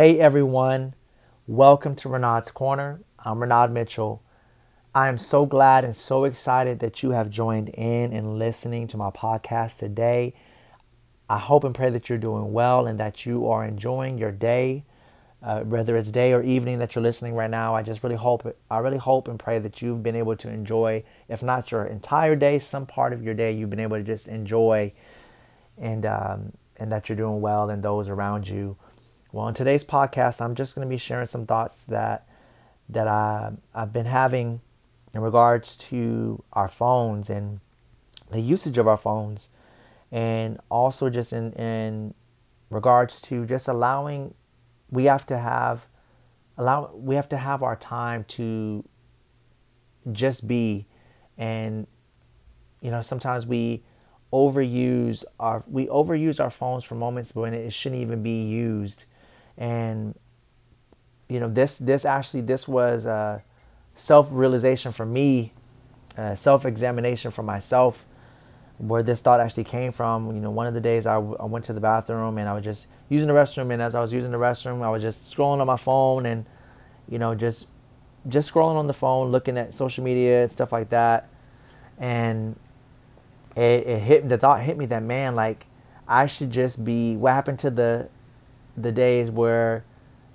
Hey everyone, welcome to Renaud's Corner. I'm Renaud Mitchell. I am so glad and so excited that you have joined in and listening to my podcast today. I hope and pray that you're doing well and that you are enjoying your day, uh, whether it's day or evening that you're listening right now. I just really hope, I really hope and pray that you've been able to enjoy, if not your entire day, some part of your day you've been able to just enjoy, and um, and that you're doing well and those around you. Well, in today's podcast, I'm just going to be sharing some thoughts that that I I've been having in regards to our phones and the usage of our phones, and also just in in regards to just allowing we have to have allow we have to have our time to just be. And you know sometimes we overuse our we overuse our phones for moments when it shouldn't even be used and you know this this actually this was a self-realization for me uh, self-examination for myself where this thought actually came from. You know one of the days I, w- I went to the bathroom and i was just using the restroom and as i was using the restroom i was just scrolling on my phone and you know just just scrolling on the phone looking at social media and stuff like that. And it, it hit the thought hit me that man like i should just be what happened to the the days where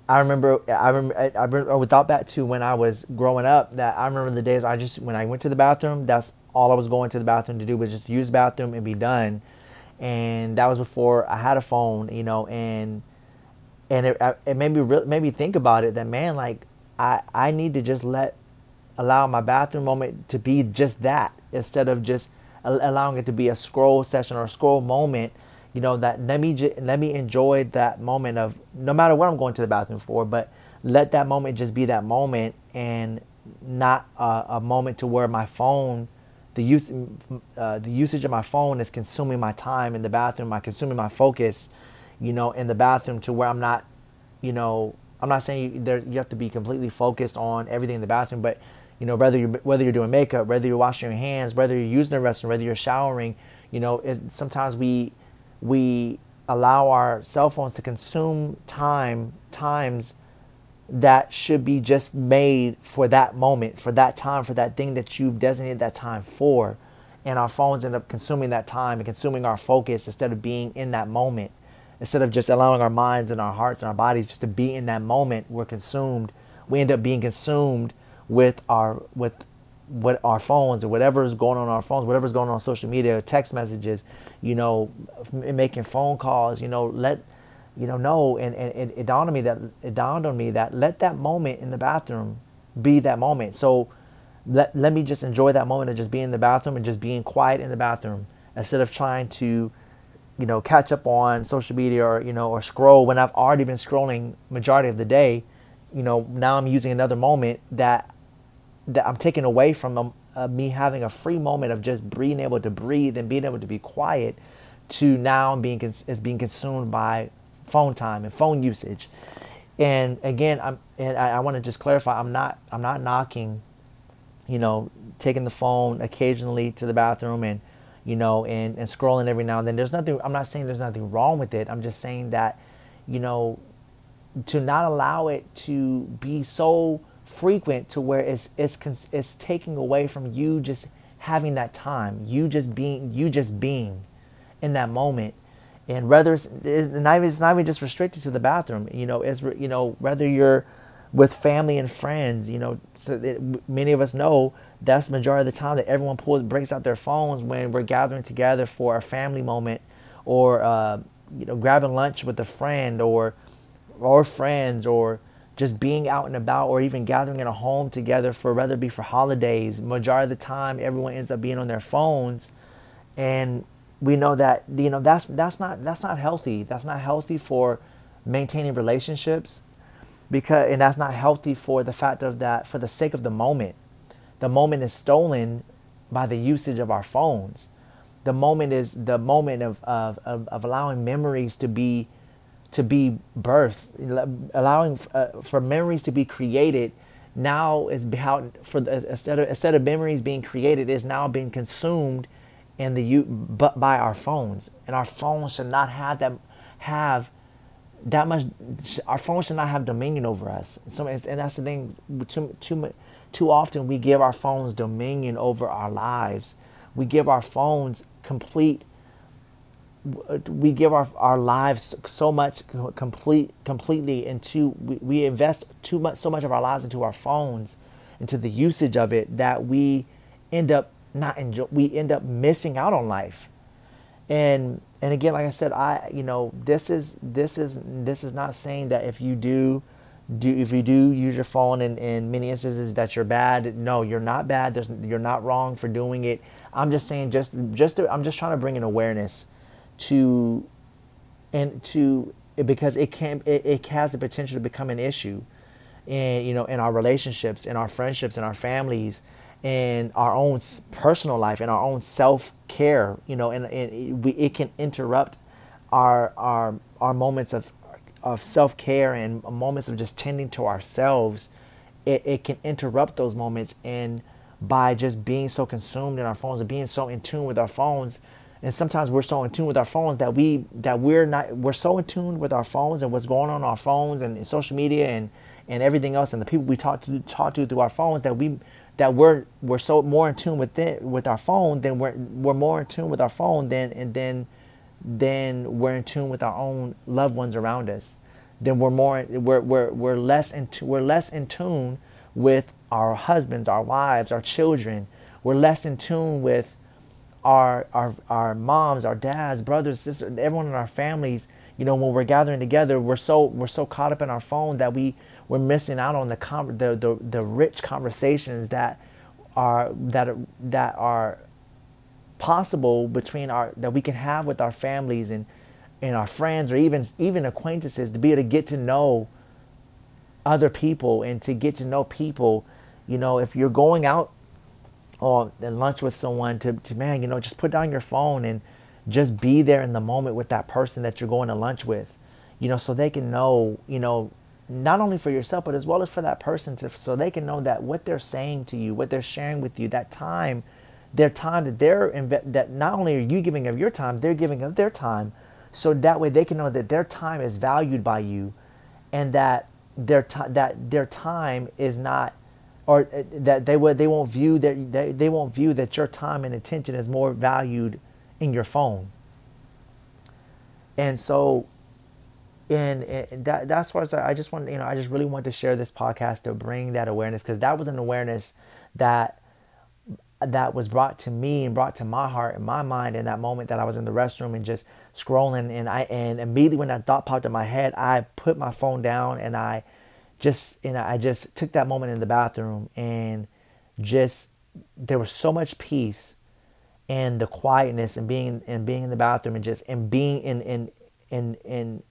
I remember, I remember, I, remember without that too when I was growing up. That I remember the days I just when I went to the bathroom. That's all I was going to the bathroom to do was just use the bathroom and be done. And that was before I had a phone, you know. And and it, it made me re- made me think about it. That man, like I I need to just let allow my bathroom moment to be just that instead of just allowing it to be a scroll session or a scroll moment you know that let me let me enjoy that moment of no matter what I'm going to the bathroom for, but let that moment just be that moment and not a, a moment to where my phone, the use uh, the usage of my phone is consuming my time in the bathroom, my consuming my focus, you know, in the bathroom to where I'm not, you know, I'm not saying you, there, you have to be completely focused on everything in the bathroom, but you know whether you're whether you're doing makeup, whether you're washing your hands, whether you're using the restroom, whether you're showering, you know, it, sometimes we we allow our cell phones to consume time times that should be just made for that moment, for that time, for that thing that you've designated that time for. And our phones end up consuming that time and consuming our focus instead of being in that moment. Instead of just allowing our minds and our hearts and our bodies just to be in that moment, we're consumed. We end up being consumed with our with what our phones or whatever is going on our phones, whatever's going on, social media, text messages, you know, making phone calls, you know, let, you know, no, and, and, and it dawned on me that it dawned on me that let that moment in the bathroom be that moment. So let, let me just enjoy that moment of just being in the bathroom and just being quiet in the bathroom instead of trying to, you know, catch up on social media or, you know, or scroll when I've already been scrolling majority of the day. You know, now I'm using another moment that that I'm taking away from uh, me having a free moment of just being able to breathe and being able to be quiet to now being cons- is being consumed by phone time and phone usage. And again, I'm and I, I want to just clarify, I'm not I'm not knocking, you know, taking the phone occasionally to the bathroom and you know and, and scrolling every now and then. There's nothing I'm not saying there's nothing wrong with it. I'm just saying that, you know, to not allow it to be so frequent to where it's it's it's taking away from you just having that time, you just being you just being in that moment. And whether it's, it's not even, it's not even just restricted to the bathroom, you know, it's, you know, whether you're with family and friends, you know, so many of us know that's the majority of the time that everyone pulls, breaks out their phones when we're gathering together for a family moment or, uh, you know, grabbing lunch with a friend or, or friends or, just being out and about or even gathering in a home together for whether it be for holidays majority of the time everyone ends up being on their phones. And we know that you know that's that's not that's not healthy. That's not healthy for maintaining relationships because and that's not healthy for the fact of that for the sake of the moment. The moment is stolen by the usage of our phones. The moment is the moment of, of, of, of allowing memories to be to be birthed, allowing uh, for memories to be created. Now is how for the, instead of instead of memories being created, is now being consumed in the but by our phones, and our phones should not have them have that much our phones should not have dominion over us so and that's the thing too too too often we give our phones dominion over our lives we give our phones complete we give our, our lives so much complete completely into we, we invest too much so much of our lives into our phones into the usage of it that we end up not enjoy we end up missing out on life. And and again like i said i you know this is this is this is not saying that if you do do if you do use your phone in, in many instances that you're bad. No you're not bad. There's, you're not wrong for doing it. I'm just saying just just to, i'm just trying to bring an awareness to and to because it can it, it has the potential to become an issue in you know in our relationships in our friendships in our families in our own personal life in our own self-care you know and, and we, it can interrupt our our our moments of of self-care and moments of just tending to ourselves. It, it can interrupt those moments and by just being so consumed in our phones and being so in tune with our phones and sometimes we're so in tune with our phones that we that we're not we're so in tune with our phones and what's going on, on our phones and social media and and everything else and the people we talk to talk to through our phones that we that we're we're so more in tune with it with our phone than we're we're more in tune with our phone than and then then we're in tune with our own loved ones around us. Then we're more we're we're, we're less in we're less in tune with our husbands our wives our children. We're less in tune with our our our moms, our dads, brothers, sisters, everyone in our families, you know, when we're gathering together, we're so we're so caught up in our phone that we we're missing out on the con- the, the the rich conversations that are that are, that are possible between our that we can have with our families and and our friends or even even acquaintances to be able to get to know other people and to get to know people. You know if you're going out or lunch with someone to, to man, you know, just put down your phone and just be there in the moment with that person that you're going to lunch with, you know, so they can know, you know, not only for yourself, but as well as for that person to, so they can know that what they're saying to you, what they're sharing with you, that time, their time that they're, inve- that not only are you giving of your time, they're giving of their time. So that way they can know that their time is valued by you and that their, time that their time is not or uh, that they would they won't view that they, they won't view that your time and attention is more valued in your phone. And so and, and that that's why I just want you know I just really want to share this podcast to bring that awareness because that was an awareness that that was brought to me and brought to my heart and my mind in that moment that I was in the restroom and just scrolling. And I and immediately when that thought popped in my head I put my phone down and I just know I just took that moment in the bathroom and just there was so much peace and the quietness and being and being in the bathroom and just and being in in in in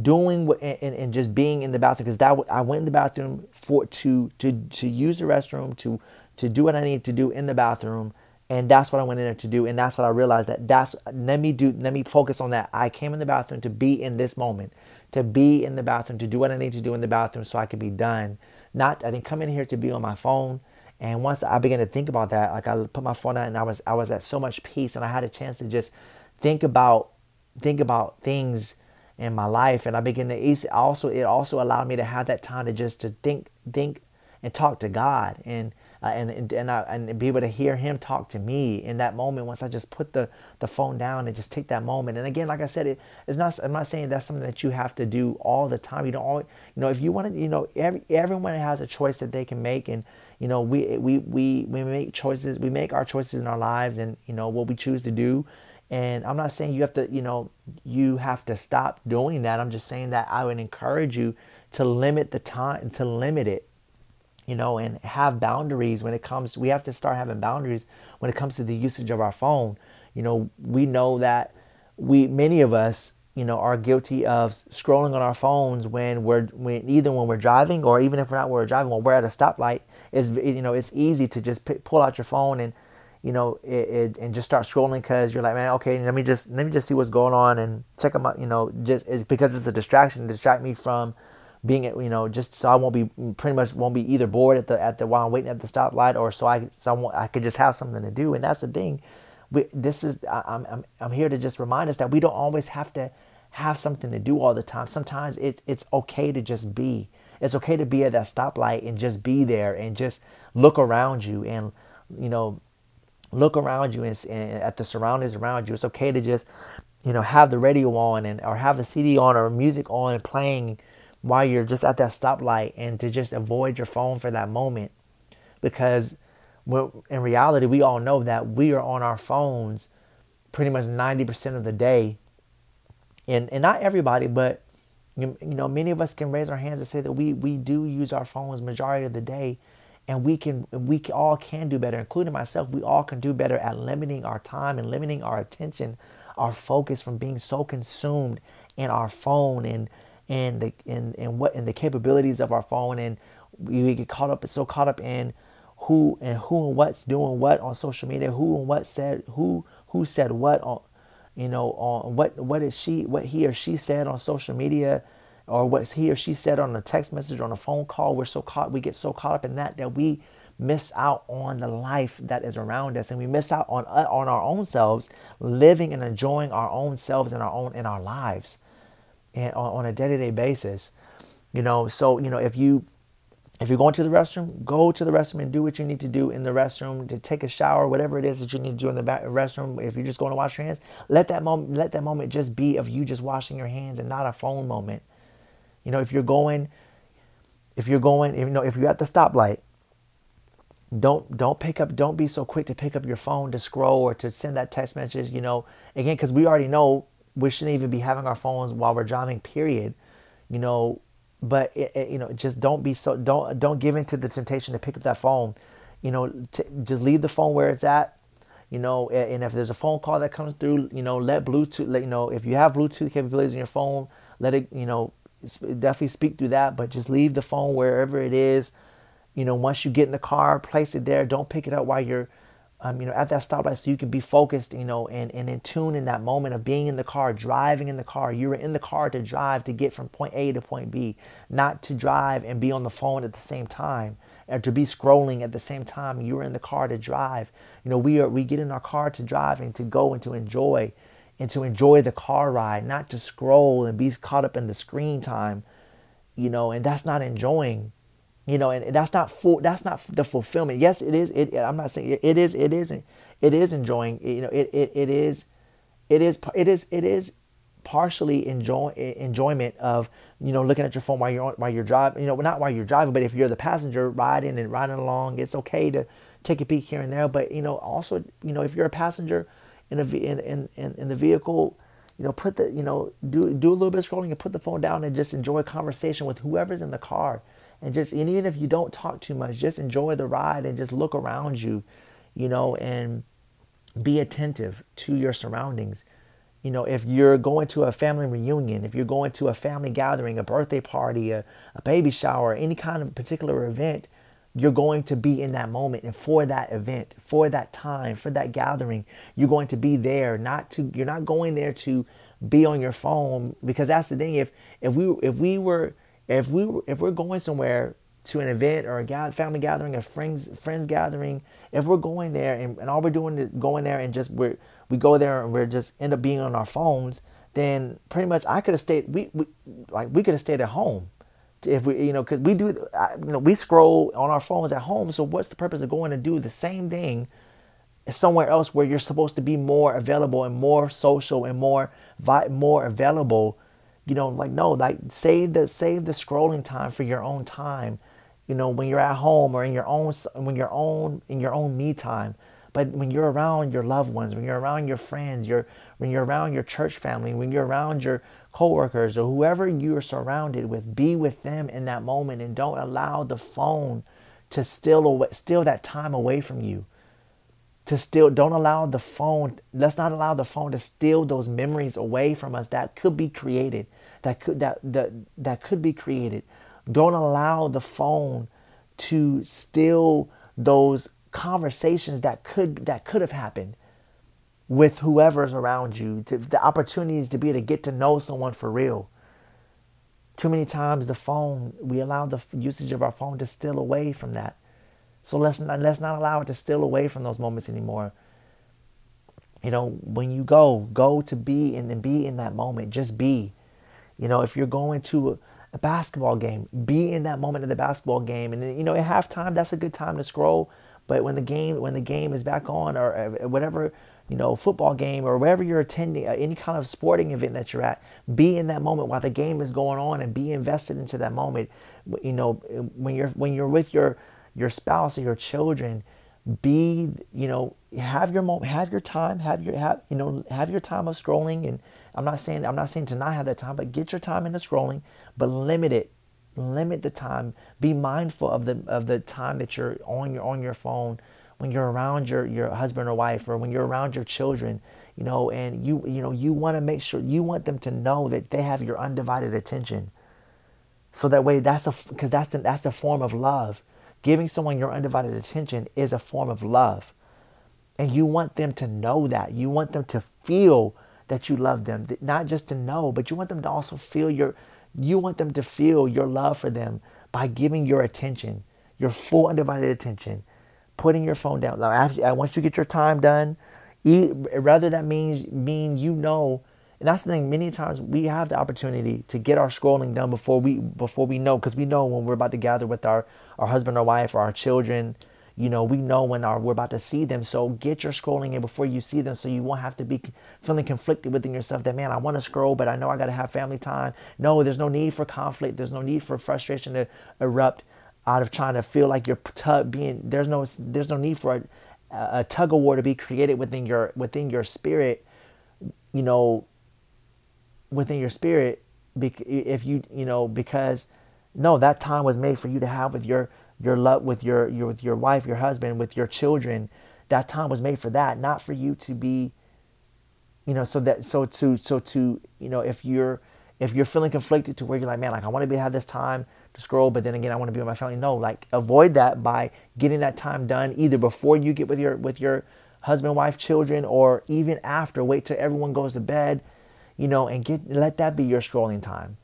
doing what and, and just being in the bathroom because that I went in the bathroom for to to to use the restroom to to do what I needed to do in the bathroom and that's what I went in there to do and that's what I realized that that's let me do let me focus on that I came in the bathroom to be in this moment to be in the bathroom, to do what I need to do in the bathroom so I could be done. Not I didn't come in here to be on my phone. And once I began to think about that, like I put my phone out and I was I was at so much peace and I had a chance to just think about think about things in my life and I began to also it also allowed me to have that time to just to think think and talk to God and uh, and and and, I, and be able to hear him talk to me in that moment once I just put the the phone down and just take that moment. And again, like I said, it, it's not. I'm not saying that's something that you have to do all the time. You don't always, you know, if you want to, you know, every everyone has a choice that they can make, and you know, we we we we make choices. We make our choices in our lives, and you know what we choose to do. And I'm not saying you have to, you know, you have to stop doing that. I'm just saying that I would encourage you to limit the time, and to limit it you know, and have boundaries when it comes. We have to start having boundaries when it comes to the usage of our phone. You know, we know that we many of us, you know, are guilty of scrolling on our phones when we're when either when we're driving or even if we're not we're driving when we're at a stoplight. Is you know, it's easy to just pull out your phone and you know, it, it, and just start scrolling because you're like, man, okay, let me just let me just see what's going on and check them out. You know, just it's because it's a distraction, distract me from being you know just so I won't be mm, pretty much won't be either bored at the at the while I'm waiting at the stoplight or so I so I could just have something to do and that's the thing we, this is I, I'm, I'm I'm here to just remind us that we don't always have to have something to do all the time. Sometimes it, it's okay to just be. It's okay to be at that stoplight and just be there and just look around you and, you know, look around you and, and at the surroundings around you. It's okay to just, you know, have the radio on and or have the CD on or music on and playing while you're just at that stoplight and to just avoid your phone for that moment. Because in reality we all know that we are on our phones pretty much 90% of the day. And and not everybody but you, you know many of us can raise our hands and say that we we do use our phones majority of the day. And we can we all can do better including myself. We all can do better at limiting our time and limiting our attention our focus from being so consumed in our phone and and the and, and what and the capabilities of our phone and we get caught up so caught up in who and who and what's doing what on social media who and what said who who said what on you know on what what is she what he or she said on social media or what he or she said on a text message or on a phone call. We're so caught we get so caught up in that that we miss out on the life that is around us and we miss out on uh, on our own selves living and enjoying our own selves and our own in our lives and on, on a day-to-day basis you know so you know if you if you're going to the restroom go to the restroom and do what you need to do in the restroom to take a shower whatever it is that you need to do in the restroom. If you're just going to wash your hands let that moment let that moment just be of you just washing your hands and not a phone moment. You know if you're going if you're going you know if you're at the stoplight don't don't pick up don't be so quick to pick up your phone to scroll or to send that text message you know. Again because we already know we shouldn't even be having our phones while we're driving. Period. You know, but it, it, you know, just don't be so don't don't give in to the temptation to pick up that phone. You know, t- just leave the phone where it's at. You know, and if there's a phone call that comes through, you know, let Bluetooth. Let you know if you have Bluetooth capabilities in your phone, let it. You know, definitely speak through that. But just leave the phone wherever it is. You know, once you get in the car, place it there. Don't pick it up while you're um, you know, at that stoplight so you can be focused, you know, and, and in tune in that moment of being in the car, driving in the car. You were in the car to drive to get from point A to point B, not to drive and be on the phone at the same time or to be scrolling at the same time. You were in the car to drive. You know, we are we get in our car to drive and to go and to enjoy and to enjoy the car ride, not to scroll and be caught up in the screen time, you know, and that's not enjoying you know and that's not full that's not the fulfillment. Yes it is it i'm not saying it is it isn't it is enjoying you know it, it, it is it is it is it is partially enjoy enjoyment of you know looking at your phone while you're on, while you're driving you know not while you're driving but if you're the passenger riding and riding along it's okay to take a peek here and there. But you know also you know if you're a passenger in a in in, in, in the vehicle you know put the you know do do a little bit of scrolling and put the phone down and just enjoy a conversation with whoever's in the car and just and even if you don't talk too much just enjoy the ride and just look around you you know and be attentive to your surroundings. You know if you're going to a family reunion if you're going to a family gathering a birthday party a, a baby shower any kind of particular event you're going to be in that moment. And for that event for that time for that gathering you're going to be there not to you're not going there to be on your phone because that's the thing. If if we if we were if we if we're going somewhere to an event or a family gathering, a friends friends gathering, if we're going there and, and all we're doing is going there and just we we go there and we're just end up being on our phones, then pretty much I could have stayed. We, we like we could have stayed at home if we you know because we do you know we scroll on our phones at home. So what's the purpose of going to do the same thing? somewhere else where you're supposed to be more available and more social and more more available you know like no like save the save the scrolling time for your own time you know when you're at home or in your own when you're own in your own me time. But when you're around your loved ones when you're around your friends you're when you're around your church family when you're around your coworkers or whoever you're surrounded with be with them in that moment and don't allow the phone to steal away steal that time away from you. To still don't allow the phone let's not allow the phone to steal those memories away from us that could be created that could that that, that could be created don't allow the phone to steal those conversations that could that could have happened with whoever's around you to, the opportunities to be able to get to know someone for real too many times the phone we allow the usage of our phone to steal away from that so let's not, let's not allow it to steal away from those moments anymore. You know, when you go, go to be and be in that moment. Just be. You know, if you're going to a, basketball game, be in that moment of the basketball game. And you know, at halftime, that's a good time to scroll. But when the game when the game is back on or uh, whatever you know football game or wherever you're attending uh, any kind of sporting event that you're at, be in that moment while the game is going on and be invested into that moment. You know when you're when you're with your your spouse or your children, be you know have your moment have your time have your have you know have your time of scrolling and i'm not saying i'm not saying to not have that time but get your time into scrolling but limit it limit the time. Be mindful of the of the time that you're on your on your phone when you're around your your husband or wife or when you're around your children you know and you you know you want to make sure you want them to know that they have your undivided attention. So that way that's a because that's the, that's a form of love. Giving someone your undivided attention is a form of love. And you want them to know that. You want them to feel that you love them not just to know but you want them to also feel your you want them to feel your love for them by giving your attention, your full undivided attention, putting your phone down. Now, after, uh, once you get your time done, rather that means mean you know. And that's the thing. Many times we have the opportunity to get our scrolling done before we before we know, because we know when we're about to gather with our our husband or wife or our children you know, we know when our, we're about to see them. So get your scrolling in before you see them so you won't have to be feeling conflicted within yourself that, man, I want to scroll, but I know I got to have family time. No, there's no need for conflict. There's no need for frustration to erupt out of trying to feel like you're tug being, there's no, there's no need for a, a tug of war to be created within your, within your spirit, you know, within your spirit. If you, you know, because no, that time was made for you to have with your, your love with your, your with your wife, your husband, with your children. That time was made for that, not for you to be, you know, so that so to so to you know if you're if you're feeling conflicted to where you're like, man, like I want to be have this time to scroll, but then again I want to be with my family. No, like avoid that by getting that time done either before you get with your with your husband, wife, children, or even after. Wait till everyone goes to bed, you know, and get let that be your scrolling time.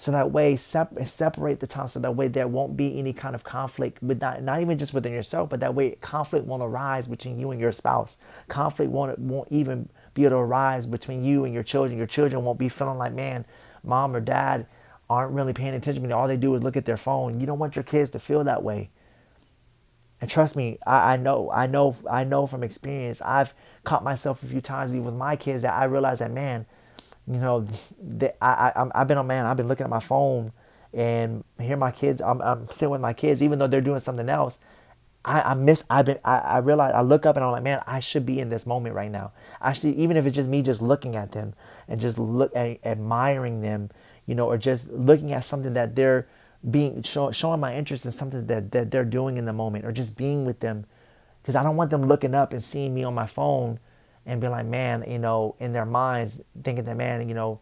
So that way, sep- separate the time so that way there won't be any kind of conflict, but not, not even just within yourself, but that way conflict won't arise between you and your spouse. Conflict won't, won't even be able to arise between you and your children. Your children won't be feeling like, man, mom or dad aren't really paying attention to me. All they do is look at their phone. You don't want your kids to feel that way. And trust me, I, I know, I know, I know from experience. I've caught myself a few times even with my kids that I realized that, man, you know, I, I, I've been a man, I've been looking at my phone and hear my kids, I'm, I'm sitting with my kids, even though they're doing something else. I, I miss, I've been, I, I realize, I look up and I'm like, man, I should be in this moment right now. Actually, even if it's just me just looking at them and just look admiring them, you know, or just looking at something that they're being, show, showing my interest in something that, that they're doing in the moment or just being with them. Because I don't want them looking up and seeing me on my phone and be like, man, you know, in their minds, thinking that, man, you know,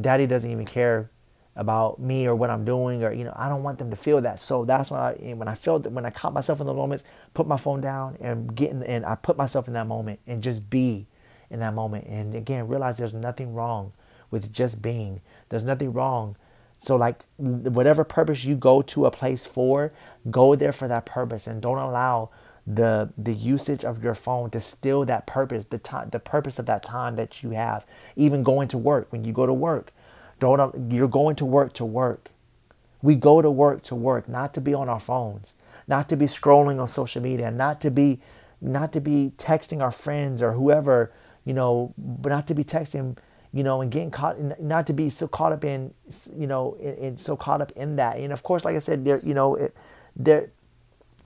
daddy doesn't even care about me or what I'm doing, or, you know, I don't want them to feel that. So that's when I, when I felt when I caught myself in those moments, put my phone down and getting, and I put myself in that moment and just be in that moment. And again, realize there's nothing wrong with just being. There's nothing wrong. So, like, whatever purpose you go to a place for, go there for that purpose and don't allow the the usage of your phone to steal that purpose, the time, the purpose of that time that you have. Even going to work, when you go to work, don't you're going to work to work. We go to work to work, not to be on our phones, not to be scrolling on social media, not to be not to be texting our friends or whoever, you know, but not to be texting, you know, and getting caught, not to be so caught up in, you know, in so caught up in that. And of course, like I said, there, you know, it, there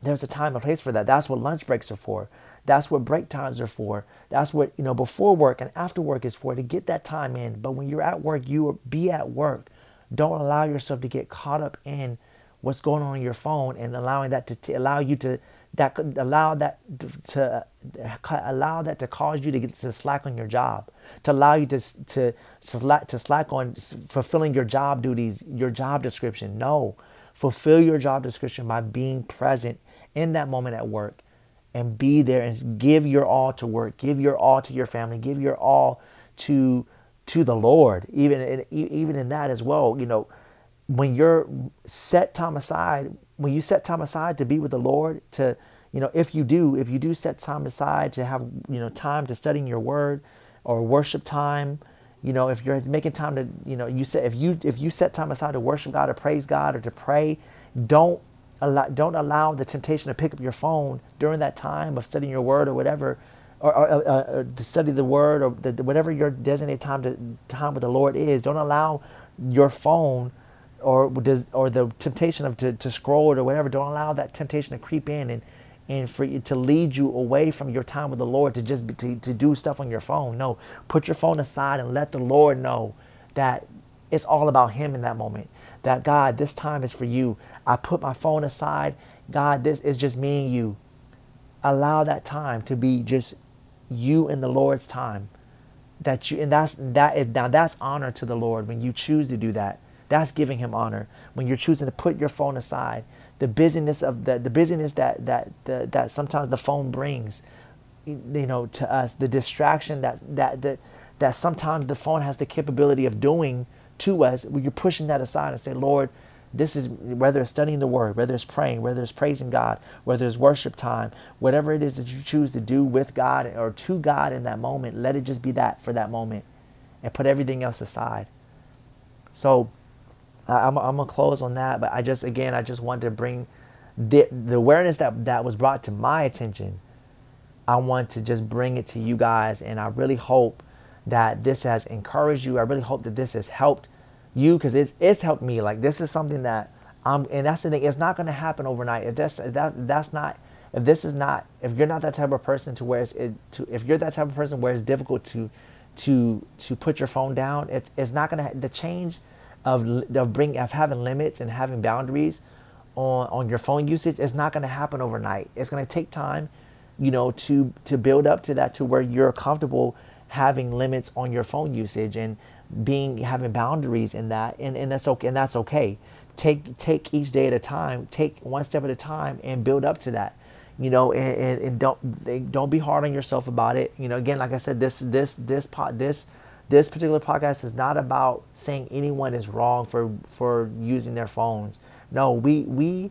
there's a time and place for that. That's what lunch breaks are for. That's what break times are for. That's what, you know, before work and after work is for to get that time in. But when you're at work, you be at work. Don't allow yourself to get caught up in what's going on on your phone and allowing that to t- allow you to that could allow that to, to allow that to cause you to get to slack on your job, to allow you to to slack to slack on fulfilling your job duties, your job description. No, fulfill your job description by being present in that moment at work and be there and give your all to work, give your all to your family, give your all to to the Lord. Even in, even in that as well, you know, when you're set time aside, when you set time aside to be with the Lord, to you know, if you do, if you do set time aside to have, you know, time to studying your word or worship time, you know, if you're making time to, you know, you said if you if you set time aside to worship God or praise God or to pray, don't allow don't allow the temptation to pick up your phone during that time of studying your word or whatever, or, or, or, or to study the word or the, whatever your designated time to time with the Lord is. Don't allow your phone or does or the temptation of to, to scroll it or whatever. Don't allow that temptation to creep in and and for you to lead you away from your time with the Lord to just be, to, to do stuff on your phone. No, put your phone aside and let the Lord know that it's all about Him in that moment. That God, this time is for you. I put my phone aside. God, this is just me and you. Allow that time to be just you and the Lord's time. That you and that's that is now that's honor to the Lord when you choose to do that. That's giving him honor. When you're choosing to put your phone aside the busyness of the, the busyness that that the, that sometimes the phone brings you know to us the distraction that that that that sometimes the phone has the capability of doing to us you're pushing that aside and say lord this is whether it's studying the word whether it's praying whether it's praising god whether it's worship time whatever it is that you choose to do with god or to god in that moment let it just be that for that moment and put everything else aside so I'm, I'm gonna close on that, but I just again I just wanted to bring the the awareness that that was brought to my attention. I want to just bring it to you guys, and I really hope that this has encouraged you. I really hope that this has helped you because it's it's helped me. Like this is something that I'm, and that's the thing. It's not gonna happen overnight. If that's if that that's not if this is not if you're not that type of person to where it's it, to if you're that type of person where it's difficult to to to put your phone down, it, it's not gonna the change of of bring of having limits and having boundaries on on your phone usage is not going to happen overnight. It's going to take time, you know, to to build up to that to where you're comfortable having limits on your phone usage and being having boundaries in that and, and that's okay and that's okay. Take take each day at a time, take one step at a time and build up to that. You know, and, and, and don't don't be hard on yourself about it. You know, again, like I said, this this this pot this this particular podcast is not about saying anyone is wrong for for using their phones. No, we we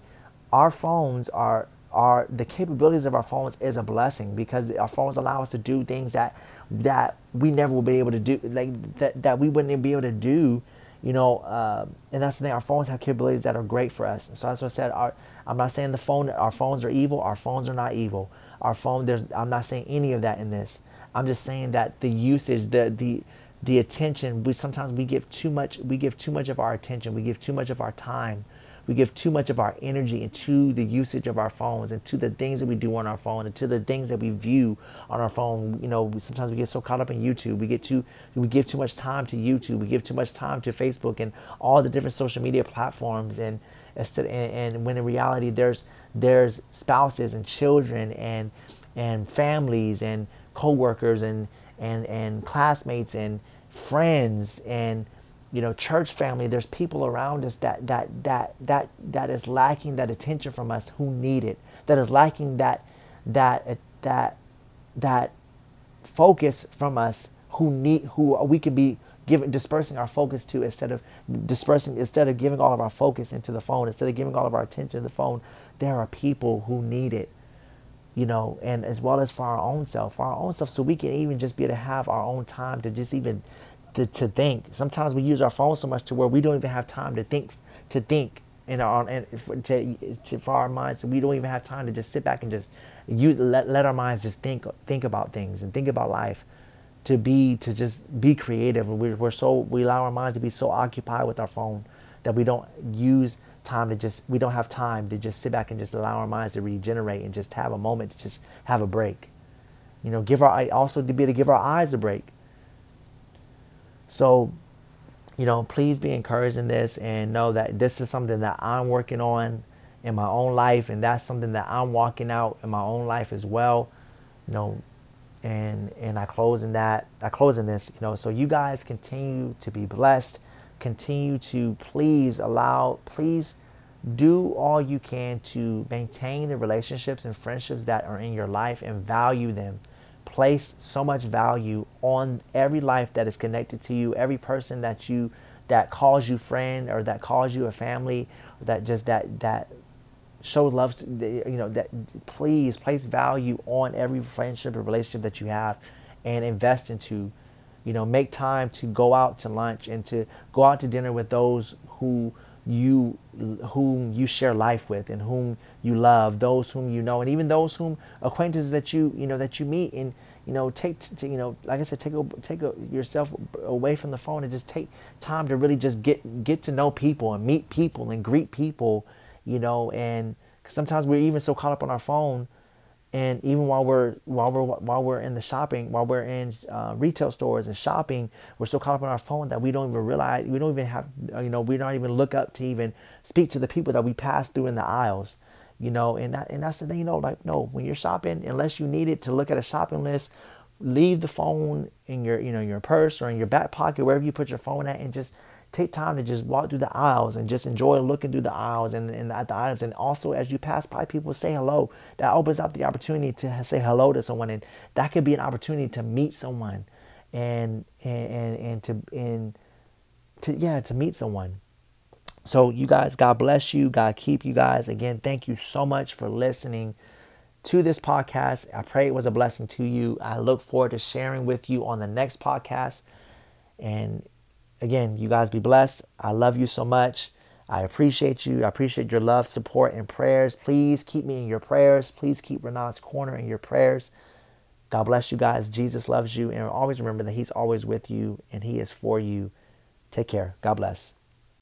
our phones are are the capabilities of our phones is a blessing because our phones allow us to do things that that we never will be able to do like that, that we wouldn't be able to do you know uh, and that's the thing our phones have capabilities that are great for us. And so as i said our, i'm not saying the phone our phones are evil our phones are not evil. Our phone there's i'm not saying any of that in this. I'm just saying that the usage the the the attention we sometimes we give too much we give too much of our attention we give too much of our time we give too much of our energy into the usage of our phones and to the things that we do on our phone and to the things that we view on our phone. You know sometimes we get so caught up in youtube. We get too we give too much time to youtube. We give too much time to facebook and all the different social media platforms. And and, and when in reality there's there's spouses and children and and families and co-workers and and and classmates and friends and you know church family there's people around us that that that that that is lacking that attention from us who need it that is lacking that that uh, that that focus from us who need who we could be giving dispersing our focus to instead of dispersing instead of giving all of our focus into the phone instead of giving all of our attention to the phone there are people who need it you know, and as well as for our own self, for our own self, so we can even just be able to have our own time to just even to, to think. Sometimes we use our phone so much to where we don't even have time to think to think in our and to, to, for our minds, we don't even have time to just sit back and just use, let let our minds just think think about things and think about life. To be to just be creative, we're, we're so we allow our minds to be so occupied with our phone that we don't use time to just we don't have time to just sit back and just allow our minds to regenerate and just have a moment to just have a break you know give our also to be able to give our eyes a break so you know please be encouraged in this and know that this is something that i'm working on in my own life and that's something that i'm walking out in my own life as well you know and and i close in that i close in this you know so you guys continue to be blessed continue to please allow, please do all you can to maintain the relationships and friendships that are in your life and value them. Place so much value on every life that is connected to you, every person that you that calls you friend or that calls you a family, that just that that show love, you know, that please place value on every friendship or relationship that you have and invest into, you know, make time to go out to lunch and to go out to dinner with those who you whom you share life with and whom you love those whom you know and even those whom acquaintances that you you know that you meet and you know take to, you know like i said take a, take a, yourself away from the phone and just take time to really just get get to know people and meet people and greet people you know and sometimes we're even so caught up on our phone and even while we're while we're while we're in the shopping while we're in uh, retail stores and shopping we're so caught up on our phone that we don't even realize we don't even have you know we don't even look up to even speak to the people that we pass through in the aisles you know? And that, and that's the thing you know like no when you're shopping unless you need it to look at a shopping list leave the phone in your you know your purse or in your back pocket wherever you put your phone at and just take time to just walk through the aisles and just enjoy looking through the aisles and, and at the items. And also, as you pass by people, say hello. That opens up the opportunity to say hello to someone, and that could be an opportunity to meet someone, and and and, to and to yeah to meet someone. So you guys, God bless you. God keep you guys. Again, thank you so much for listening to this podcast. I pray it was a blessing to you. I look forward to sharing with you on the next podcast. And again, you guys be blessed. I love you so much. I appreciate you. I appreciate your love, support, and prayers. Please keep me in your prayers. Please keep Renat's Corner in your prayers. God bless you guys. Jesus loves you. And always remember that He's always with you and He is for you. Take care. God bless.